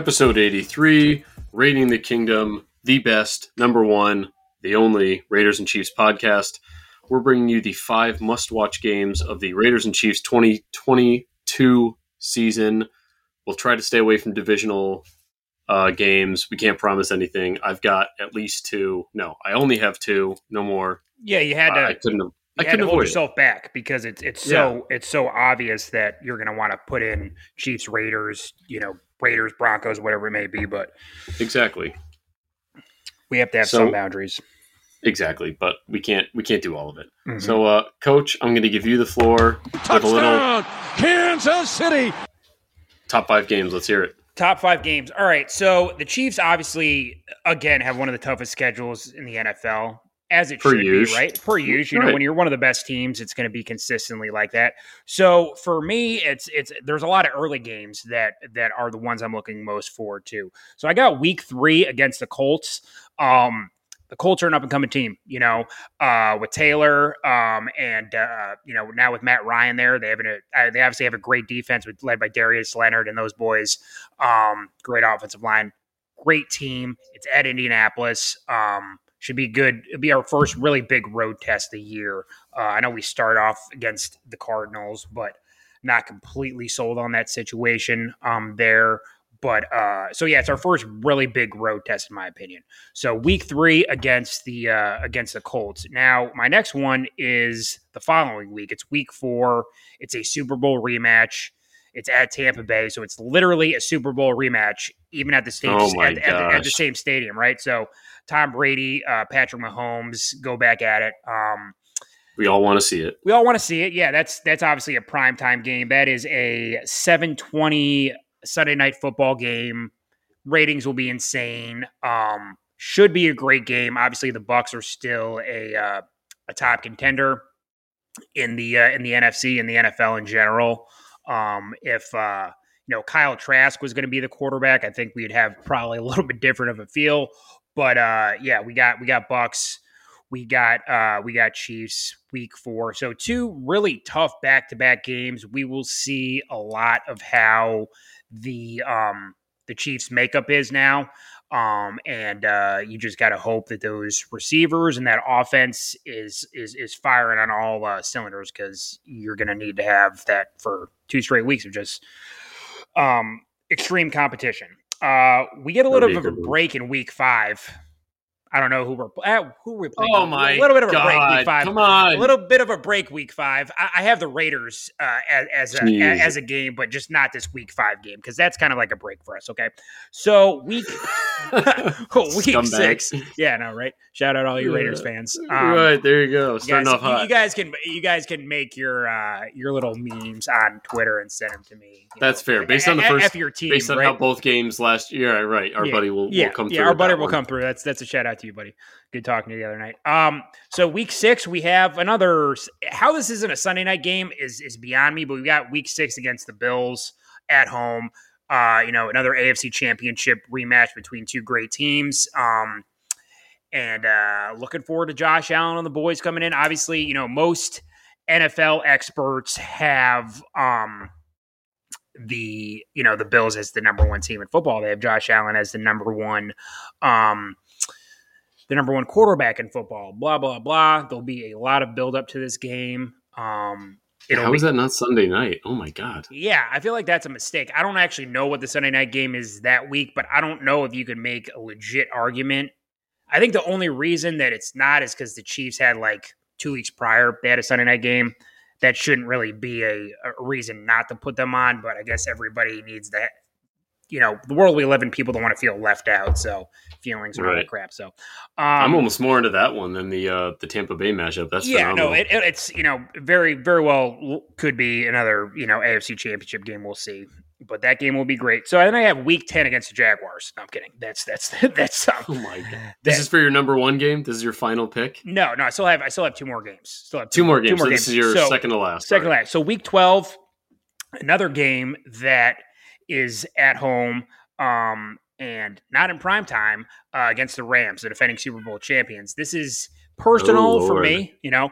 Episode 83 Rating the Kingdom, the best, number one, the only Raiders and Chiefs podcast. We're bringing you the five must watch games of the Raiders and Chiefs 2022 season. We'll try to stay away from divisional uh, games. We can't promise anything. I've got at least two. No, I only have two. No more. Yeah, you had to. I couldn't have. You I had to couldn't hold avoid it. yourself back because it's it's so it's so obvious that you're going to want to put in Chiefs, Raiders, you know, Raiders, Broncos, whatever it may be. But Exactly. we have to have So- some boundaries. Exactly. But we can't. We can't do all of it. Mhm. So, uh, Coach, I'm going to give you the floor with a little Touchdown, Kansas City. top five games. Let's hear it. Top five games. All right. So the Chiefs obviously, again, have one of the toughest schedules in the NFL, as it Per should use. be, right? Per use. You know, when you're one of the best teams, it's going to be consistently like that. So for me, it's it's there's a lot of early games that that are the ones I'm looking most forward to. So I got Week Three against the Colts. Um, the Colts are an up and coming team, you know, uh, with Taylor, um, and uh, you know now with Matt Ryan there, they have an, uh, they obviously have a great defense with led by Darius Leonard and those boys. Um, great offensive line, great team. It's at Indianapolis. Um, should be good. It'll be our first really big road test of the year. Uh, I know we start off against the Cardinals, but not completely sold on that situation um, there. But uh, so yeah, it's our first really big road test in my opinion. So week three against the uh, against the Colts. Now my next one is the following week. It's week four. It's a Super Bowl rematch. It's at Tampa Bay, so it's literally a Super Bowl rematch, even at the stage Oh at, at the- at the same stadium, right? So Tom Brady, uh, Patrick Mahomes go back at it. Um, We all want to see it. we all want to see it. Yeah, that's that's obviously a prime time game. That is a 720 Sunday night football game. Ratings will be insane. Um, should be a great game. Obviously, the Bucks are still a uh, a top contender in the uh, in the NFC and the NFL in general. Um, if uh, you know Kyle Trask was going to be the quarterback, I think we'd have probably a little bit different of a feel. But uh, yeah, we got we got Bucks, we got uh, we got Chiefs week four. So two really tough back to back games. We will see a lot of how the um, the Chiefs makeup is now. Um, and uh, you just got to hope that those receivers and that offense is is is firing on all uh, cylinders because you're going to need to have that for two straight weeks of just um, extreme competition. Uh, we get a little bit of a break in week five. I don't know who we're uh, who we're playing. Oh my a little bit of a God. break week five. Come on. A little bit of a break week five. I, I have the Raiders uh, as as a, as a game, but just not this week five game because that's kind of like a break for us. Okay, so week week Scumbags. six. Yeah, no, right. Shout out all you Raiders fans. Um, right there you go. you Starting guys, off hot. you guys can you guys can make your uh, your little memes on Twitter and send them to me. That's know. fair. Based on the first- F your team, Based on right? how both games last year, right? Our Yeah. buddy will, yeah, will come yeah, through. our buddy will one. come through. That's that's a shout out to you, buddy. Good talking to you the other night. Um, so week six we have another. How this isn't a Sunday night game is is beyond me, but we got week six against the Bills at home. Uh, you know, another AFC Championship rematch between two great teams. Um, and uh, looking forward to Josh Allen and the boys coming in. Obviously, you know most NFL experts have um the you know the Bills as the number one team in football. They have Josh Allen as the number one um the number one quarterback in football. Blah blah blah. There'll be a lot of build up to this game. Um How is that not Sunday night? Oh my god. yeah, I feel like that's a mistake. I don't actually know what the Sunday night game is that week, but I don't know if you could make a legit argument. I think the only reason that it's not is because the Chiefs had like two weeks prior, they had a Sunday night game. That shouldn't really be a, a reason not to put them on, but I guess everybody needs that. You know, the world we live in, people don't want to feel left out, so feelings are all Right. crap. So, um, I'm almost more into that one than the uh, the Tampa Bay matchup. That's yeah, phenomenal. no, it, it- it's you know very very well could be another you know AFC Championship game. We'll see, but that game will be great. So then I have Week Ten against the Jaguars. No, I'm kidding. That's that's that's um, oh my god. This is for your number one game. This is your final pick. no no. I still have I still have two more games. Still have Two more games. more so this is your So, second to last. Second All right. last. So Week Twelve, another game that is at home. Um, and not in prime time uh, against the Rams, the defending Super Bowl champions. This is personal Oh, for me. You know,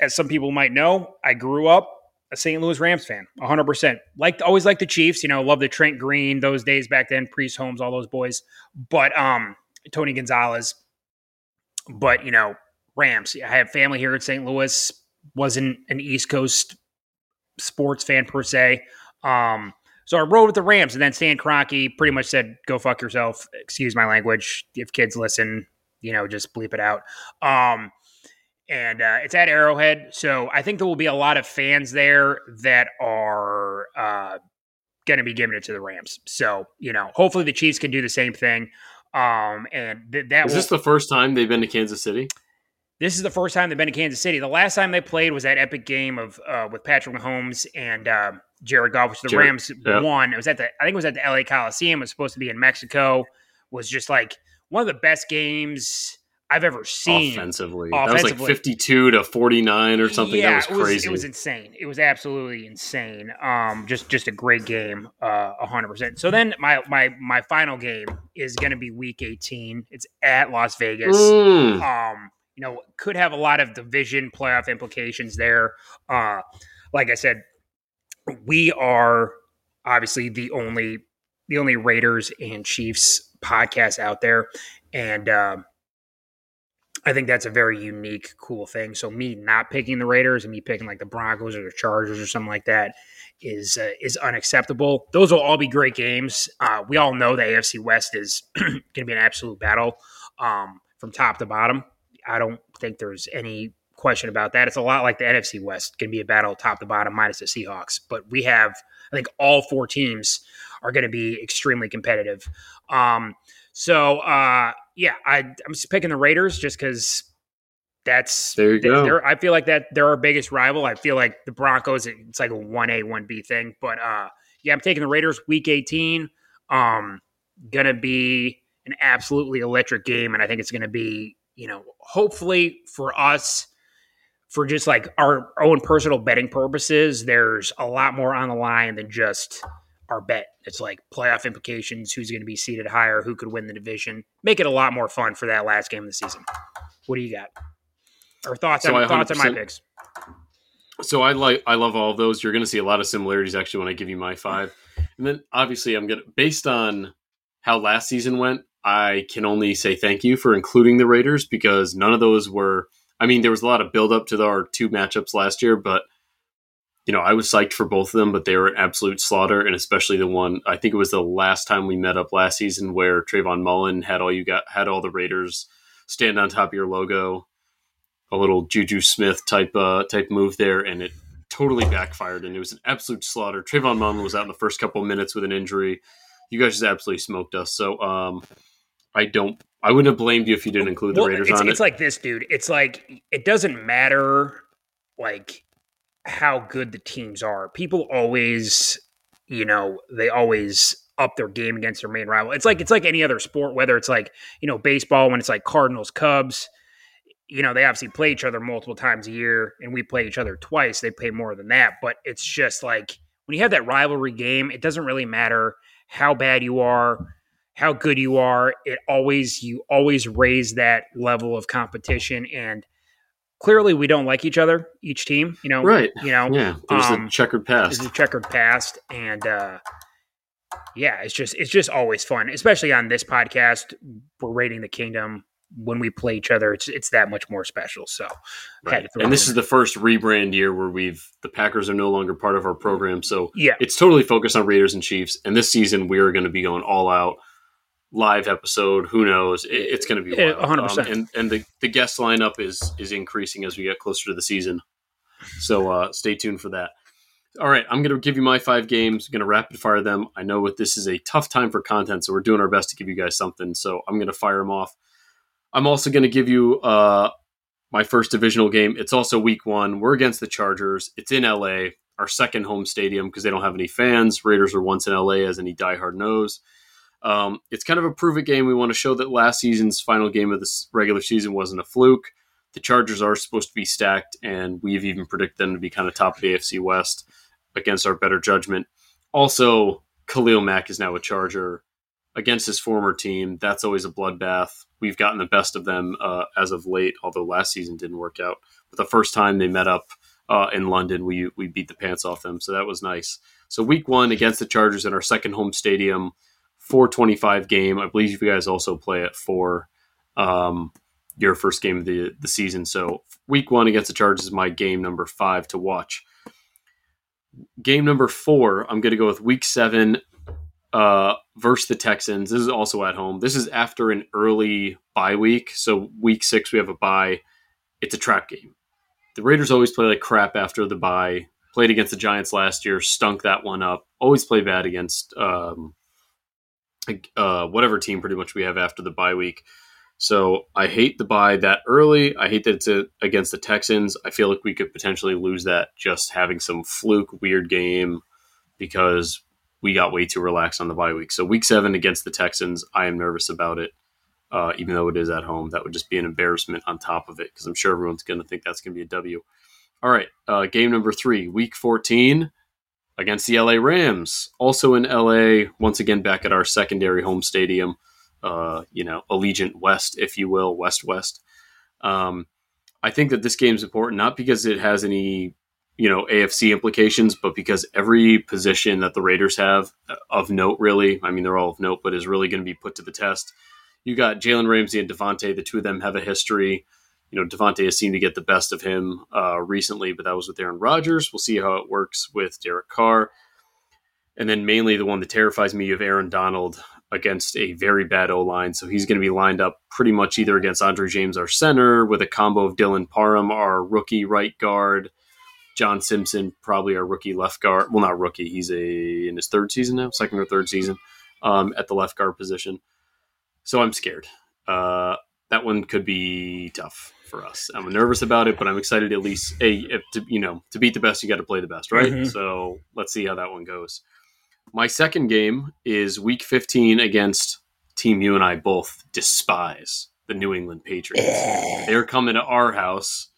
as some people might know, I grew up a St. Louis Rams fan, 100%. Like always like the Chiefs, you know, love the Trent Green those days back then, Priest Holmes, all those boys. But um Tony Gonzalez. But, you know, Rams. I have family here in St. Louis. Wasn't an East Coast sports fan per se. Um so I rode with the Rams, and then Stan Kroenke pretty much said, "Go fuck yourself." Excuse my language. If kids listen, you know, just bleep it out. Um, and uh, it's at Arrowhead, so I think there will be a lot of fans there that are uh, going to be giving it to the Rams. So you know, hopefully the Chiefs can do the same thing. Um, and th- that is will, this the first time they've been to Kansas City? This is the first time they've been to Kansas City. The last time they played was that epic game of uh, with Patrick Mahomes and uh, Jared Goff, which the Jared, Rams yeah. won. It was at the I think it was at the LA Coliseum. It was supposed to be in Mexico. Was just like one of the best games I've ever seen. Offensively. That was like 52 to 49 or something. Yeah, that was it crazy. It was insane. It was absolutely insane. Um, just just a great game, uh, hundred percent. So then my my my final game is going to be Week 18. It's at Las Vegas Mm. um, you know, could have a lot of division playoff implications there. Uh, like I said, we are obviously the only the only Raiders and Chiefs podcast out there, and um, I think that's a very unique, cool thing. So me not picking the Raiders and me picking like the Broncos or the Chargers or something like that is uh, is unacceptable. Those will all be great games. Uh, we all know the AFC West is going to be an absolute battle um, from top to bottom. I don't think there's any question about that. It's a lot like the NFC West, going to be a battle top to bottom minus the Seahawks. But we have, I think, all four teams are going to be extremely competitive. Um, so uh, yeah, I, I'm just picking the Raiders just because that's There you go. I feel like that they're our biggest rival. I feel like the Broncos, it's like a one A one B thing. But uh, yeah, I'm taking the Raiders week 18. Um, gonna be an absolutely electric game, and I think it's gonna be you know hopefully for us for just like our own personal betting purposes, there's a lot more on the line than just our bet. It's like playoff implications, who's going to be seated higher, who could win the division. Make it a lot more fun for that last game of the season. What do you got? Or thoughts So on thoughts on my picks? So I like I love all of those. You're going to see a lot of similarities actually when I give you my five, and then obviously I'm gonna based on how last season went. I can only say thank you for including the Raiders because none of those were. I mean, there was a lot of build up to our two matchups last year, but you know I was psyched for both of them, but they were an absolute slaughter, and especially the one I think it was the last time we met up last season where Trayvon Mullen had all you got had all the Raiders stand on top of your logo a little Juju Smith type uh, type move there, and it totally backfired, and it was an absolute slaughter. Trayvon Mullen was out in the first couple minutes with an injury. You guys just absolutely smoked us. So um, I don't. I wouldn't have blamed you if you didn't include the Raiders it's, on it's it. like this, dude. It's like it doesn't matter like how good the teams are. People always, you know, they always up their game against their main rival. It's like it's like any other sport, whether it's like, you know, baseball when it's like Cardinals, Cubs, you know, they obviously play each other multiple times a year and we play each other twice. They play more than that. But it's just like when you have that rivalry game, it doesn't really matter how bad you are, how good you are. It always you always raise that level of competition and clearly we don't like each other, each team, you know. right. You know, Yeah. There's um, a checkered past it's past. a checkered past and uh yeah it's just it's just always fun especially on this podcast we're rating the kingdom when we play each other it's it's that much more special so Right. And this in is the first rebrand year where we've the Packers are no longer part of our program, so yeah it's totally focused on Raiders and Chiefs. And this season, we are going to be going all out live episode. Who knows? It, it's going to be wild. 100%. Um, and and the, the guest lineup is is increasing as we get closer to the season. So uh, stay tuned for that. All right, I'm going to give you my five games. going to rapid fire them. I know what this is a tough time for content, so we're doing our best to give you guys something. So I'm going to fire them off. I'm also going to give you uh, my first divisional game. It's also week one. We're against the Chargers. It's in LA, our second home stadium because they don't have any fans. Raiders are once in LA, as any diehard knows. Um, it's kind of a prove it game. We want to show that last season's final game of the regular season wasn't a fluke. The Chargers are supposed to be stacked, and we've even predicted them to be kind of top of the AFC West against our better judgment. Also, Khalil Mack is now a Charger against his former team. That's always a bloodbath. We've gotten the best of them uh, as of late, although last season didn't work out. But the first time they met up uh, in London. We we beat the pants off them, so that was nice. So week one against the Chargers in our second home stadium, four twenty five game. I believe you guys also play at four. Um, your first game of the the season. So week one against the Chargers is my game number five to watch. Game number four, I'm going to go with week seven uh, versus the Texans. This is also at home. This is after an early bye week. So week six, we have a bye. It's a trap game. The Raiders always play like crap after the bye. Played against the Giants last year, stunk that one up. Always play bad against um, uh, whatever team pretty much we have after the bye week. So I hate the bye that early. I hate that it's a, against the Texans. I feel like we could potentially lose that just having some fluke weird game because we got way too relaxed on the bye week. So week seven against the Texans, I am nervous about it. Uh, even though it is at home, that would just be an embarrassment on top of it because I'm sure everyone's going to think that's going to be a W. All right, uh, game number three, week 14 against the LA Rams, also in LA. Once again, back at our secondary home stadium, uh, you know, Allegiant West, if you will, West West. Um, I think that this game is important not because it has any you know AFC implications, but because every position that the Raiders have uh, of note, really, I mean they're all of note, but is really going to be put to the test. You got Jalen Ramsey and Davante; the two of them have a history. You know, Davante has seemed to get the best of him uh, recently, but that was with Aaron Rodgers. We'll see how it works with Derek Carr. And then mainly the one that terrifies me of Aaron Donald against a very bad O line. So he's going to be lined up pretty much either against Andre James, our center, with a combo of Dylan Parham, our rookie right guard, John Simpson, probably our rookie left guard. Well, not rookie. He's a in his third season now, second or third season um, at the left guard position. So I'm scared. Uh, that one could be tough for us. I'm nervous about it, but I'm excited at least. A, if to, you know, to beat the best, you got to play the best, right? Mm-hmm. So let's see how that one goes. My second game is Week 15 against team you and I both despise, the New England Patriots. They're coming to our house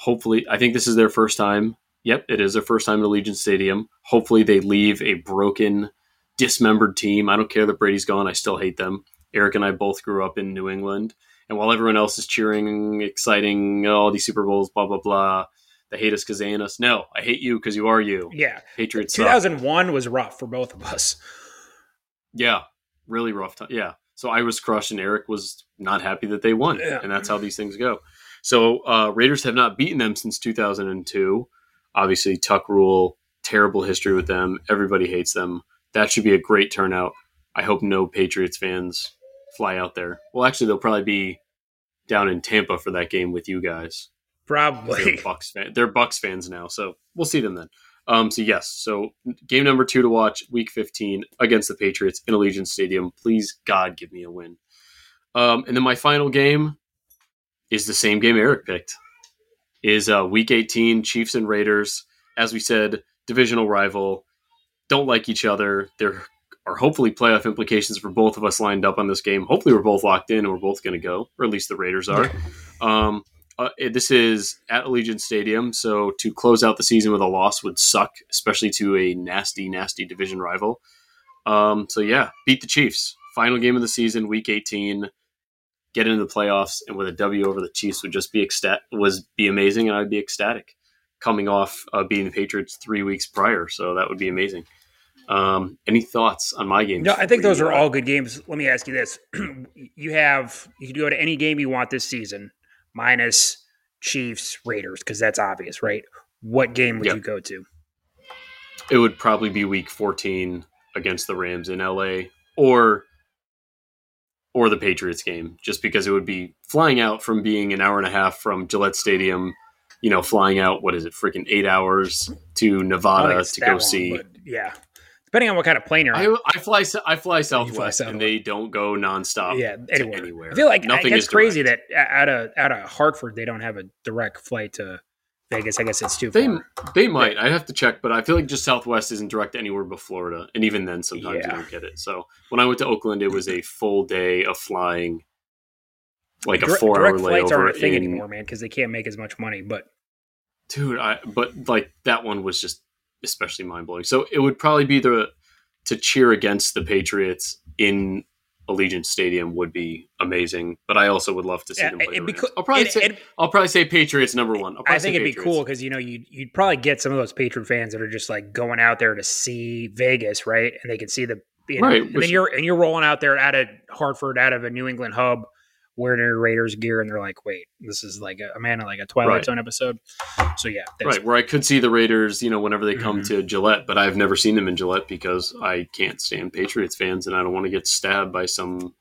hopefully, I think this is their first time. Yep, it is their first time at Allegiant Stadium. Hopefully, they leave a broken, dismembered team. I don't care that Brady's gone. I still hate them. Eric and I both grew up in New England. And while everyone else is cheering, exciting, all oh, these Super Bowls, blah, blah, blah, they hate us because they ain't us. No, I hate you because you are you. Yeah. Patriots. 2001 suck. was rough for both of us. Yeah, really rough time. Yeah. So I was crushed and Eric was not happy that they won. Yeah. And that's how these things go. So uh, Raiders have not beaten them since 2002. Obviously, Tuck Rule, terrible history with them. Everybody hates them. That should be a great turnout. I hope no Patriots fans fly out there. Well, actually, they'll probably be down in Tampa for that game with you guys. Probably. They're Bucks, fan- they're Bucks fans now, so we'll see them then. Um, so yes, so game number two to watch, week 15 against the Patriots in Allegiant Stadium. Please, God, give me a win. Um, and then my final game, is the same game Eric picked. Is uh, Week 18 Chiefs and Raiders. As we said, divisional rival. Don't like each other. There are hopefully playoff implications for both of us lined up on this game. Hopefully, we're both locked in and we're both going to go, or at least the Raiders are. Um, uh, this is at Allegiant Stadium, so to close out the season with a loss would suck, especially to a nasty, nasty division rival. Um, so yeah, beat the Chiefs. Final game of the season, Week 18 get into the playoffs and with a W over the Chiefs would just be ecstatic, was be amazing, and I'd be ecstatic coming off uh, beating the Patriots three weeks prior. So that would be amazing. Um, any thoughts on my game? No, I think those are all good games. Let me ask you this: you have you can go to any game you want this season, minus Chiefs Raiders, because that's obvious, right? What game would yep. you go to? It would probably be Week 14 against the Rams in LA, or or the Patriots game, just because it would be flying out from being an hour and a half from Gillette Stadium, you know, flying out what is it, freaking eight hours to Nevada to go long, see. Yeah, depending on what kind of plane you're I, I fly. I fly Southwest, fly and they don't go nonstop. Yeah, anywhere. anywhere. I feel like nothing. It's crazy direct. that out of out of Hartford they don't have a direct flight to Vegas. I guess it's too they, far. They might. i have to check, but I feel like just Southwest isn't direct anywhere but Florida, and even then, sometimes yeah. you don't get it. So when I went to Oakland, it was a full day of flying, like a four-hour layover. Flights aren't a thing in, anymore, man, because they can't make as much money. But dude, I but like that one was just especially mind blowing. So it would probably be the to cheer against the Patriots in Allegiant Stadium would be amazing. But I also would love to see Yeah, them play. it'd the cool- I'll probably it- say it- I'll probably say Patriots number one. I think it'd be cool because you know you'd you'd probably get some of those patron fans that are just like going out there to see Vegas, right? And they can see the you know, Right, and which- then you're and you're rolling out there out of Hartford, out of a New England hub, wearing your Raiders gear, and they're like, "Wait, this is like a, man like a Twilight Right. Zone episode." So yeah, that's- Right, where I could see the Raiders, you know, whenever they come Mhm. to Gillette, but I've never seen them in Gillette because I can't stand Patriots fans and I don't want to get stabbed by some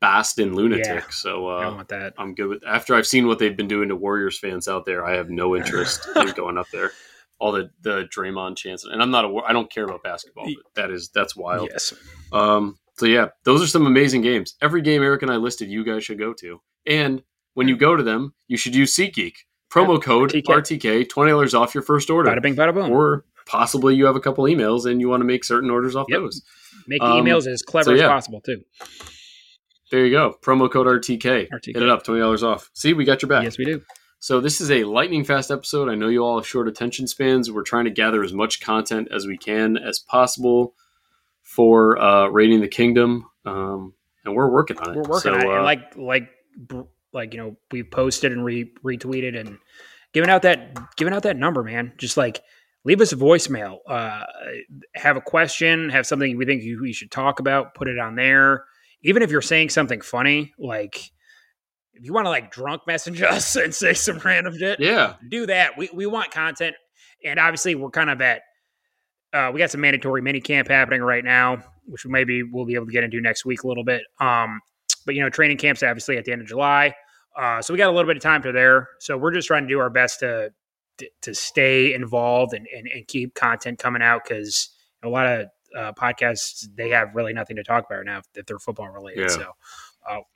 Boston lunatic. Yeah. So uh, that. I'm good with. After I've seen what they've been doing to Warriors fans out there, I have no interest in going up there. All the the Draymond chance, and I'm not a. I don't care about basketball, but that is that's wild. Yes, Um, so yeah, those are some amazing games. Every game Eric and I listed, you guys should go to. And when you go to them, you should use SeatGeek. Promo code RTK. RTK, twenty dollars off your first order. bada bing, bada boom. Or possibly you have a couple emails and you want to make certain orders off Yep. those. Make the um, emails as clever so yeah. as possible too. There you go. Promo code RTK. RTK. Hit it up, twenty dollars off. See, we got your back. Yes, we do. So this is a lightning fast episode. I know you all have short attention spans. We're trying to gather as much content as we can as possible for uh, raiding the kingdom, um, and we're working on it. We're working So, on it. uh, like like like you know, we posted and re- retweeted and giving out that giving out that number, man. Just like leave us a voicemail. Uh, have a question, have something we think you, we should talk about, put it on there. Even if you're saying something funny, like if you want to like drunk message us and say some random shit, yeah, do that. We we want content, and obviously we're kind of at. Uh, we got some mandatory mini camp happening right now, which maybe we'll be able to get into next week a little bit. Um, but you know, training camps obviously at the end of July, uh, so we got a little bit of time to there. So we're just trying to do our best to to, stay involved and, and and keep content coming out because a lot of uh, podcasts they have really nothing to talk about right now if they're football related. Yeah. So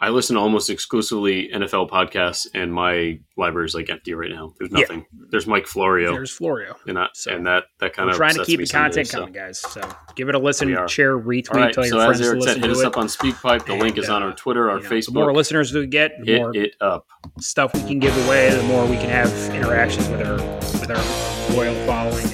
I listen to almost exclusively NFL podcasts, and my library is like empty right now. There's Yeah. nothing. There's Mike Florio, there's Florio. and that So, and that that kind of trying to keep the content days, so. coming, guys. So give it a listen, share, retweet, right. tell So your as friends to Eric said, hit us it. up on SpeakPipe. The And, link is on uh, our Twitter, our You know, The Facebook. more listeners we get, the Hit more it up. stuff we can give away, the more we can have interactions with our with our loyal following.